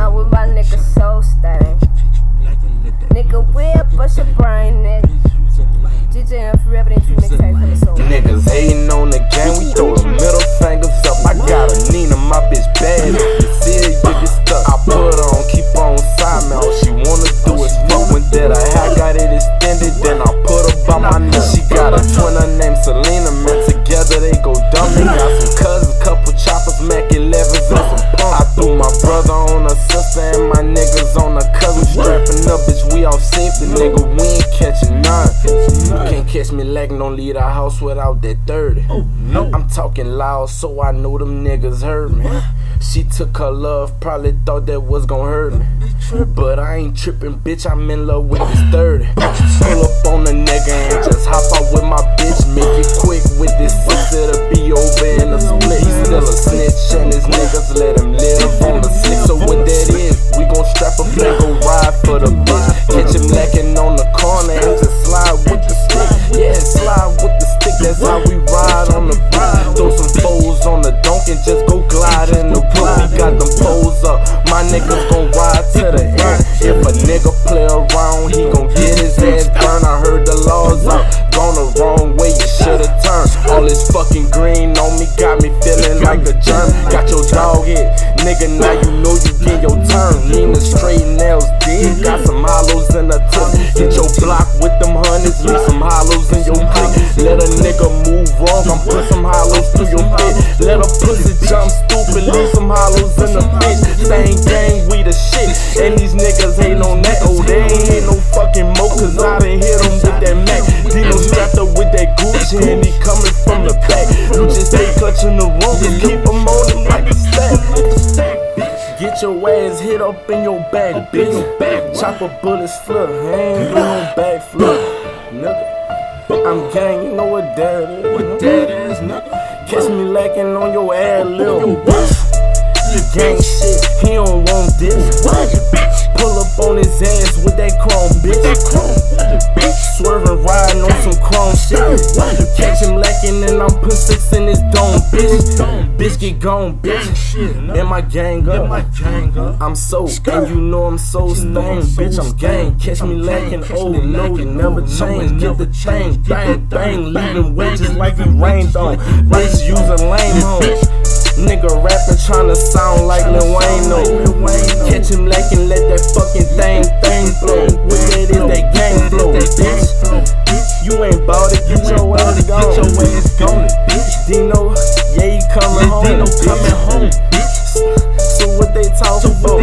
I'm with my nigga Soul Stain. Nigga, we'll bust your brain, nigga. GJ and forever, two mixtape for the soul. Niggas hating on the game, we throw the middle fingers up. I got a Nina, my bitch bad. You see her, you get stuck. I put her on, keep on side, man. All she wanna do is fuck when that I had got it extended, then I put her by my knee. She got a twin, her name Selena, man. Together they go dumb. They got some cousins, niggas on her cousin. Strapping up, bitch, we all safety, nigga. We ain't catching none. Can't catch me lacking, don't leave the house without that 30. Oh, no. I'm talking loud, so I know them niggas heard me. She took her love, probably thought that was gonna hurt me. But I ain't tripping, bitch, I'm in love with this 30. Pull up on the nigga and just hop out that's how we ride on the block. Throw some foes on the donk and just go glide in the. We got them poles up, my niggas gon' ride to the end. If a nigga play around, he gon' get his ass burned. I heard the laws up, gone the wrong way, you should've turned. All this fucking green on me got me feeling like a germ. Got your dog hit, nigga, now you Let a nigga move wrong, I'm put some hollows through your fit. Let a pussy jump stupid, leave some hollows in the bitch. Same gang, we the shit. And these niggas ain't on that, oh, they ain't hit no fucking mo, cause I done hit them with that Mac. Dino strapped up with that Gucci, and he coming from the back. You just stay clutching the room, and keep them on him like a stack. Get your ass hit up in your back, bitch. Chopper bullets flip, ain't do no backflip, nigga. I'm gang, you know what that is. What that is, nigga. Catch me lacking on your ad lib. You gang shit, he don't want this. Pull up on his ass with that chrome, bitch. Swerving, riding on some chrome shit. Catch him lacking and I'm put six in his dome, bitch. Bitch get gone, bitch. And my gang up. My gang up. I'm so, and you know I'm so stained, bitch. I'm gang. Catch me lacking, oh no, you never change. Get the chain, bang, bang, leaving wedges like it rained on. Bitch using lame hoes. Nigga rapping tryna sound like Lil Wayne, no. Catch him lacking, let that fucking thing, thing flow. What that is, that gang flow, bitch. You ain't bout it, get your ass gone. Dino home. Ain't no coming home, bitch. So what they talking so about?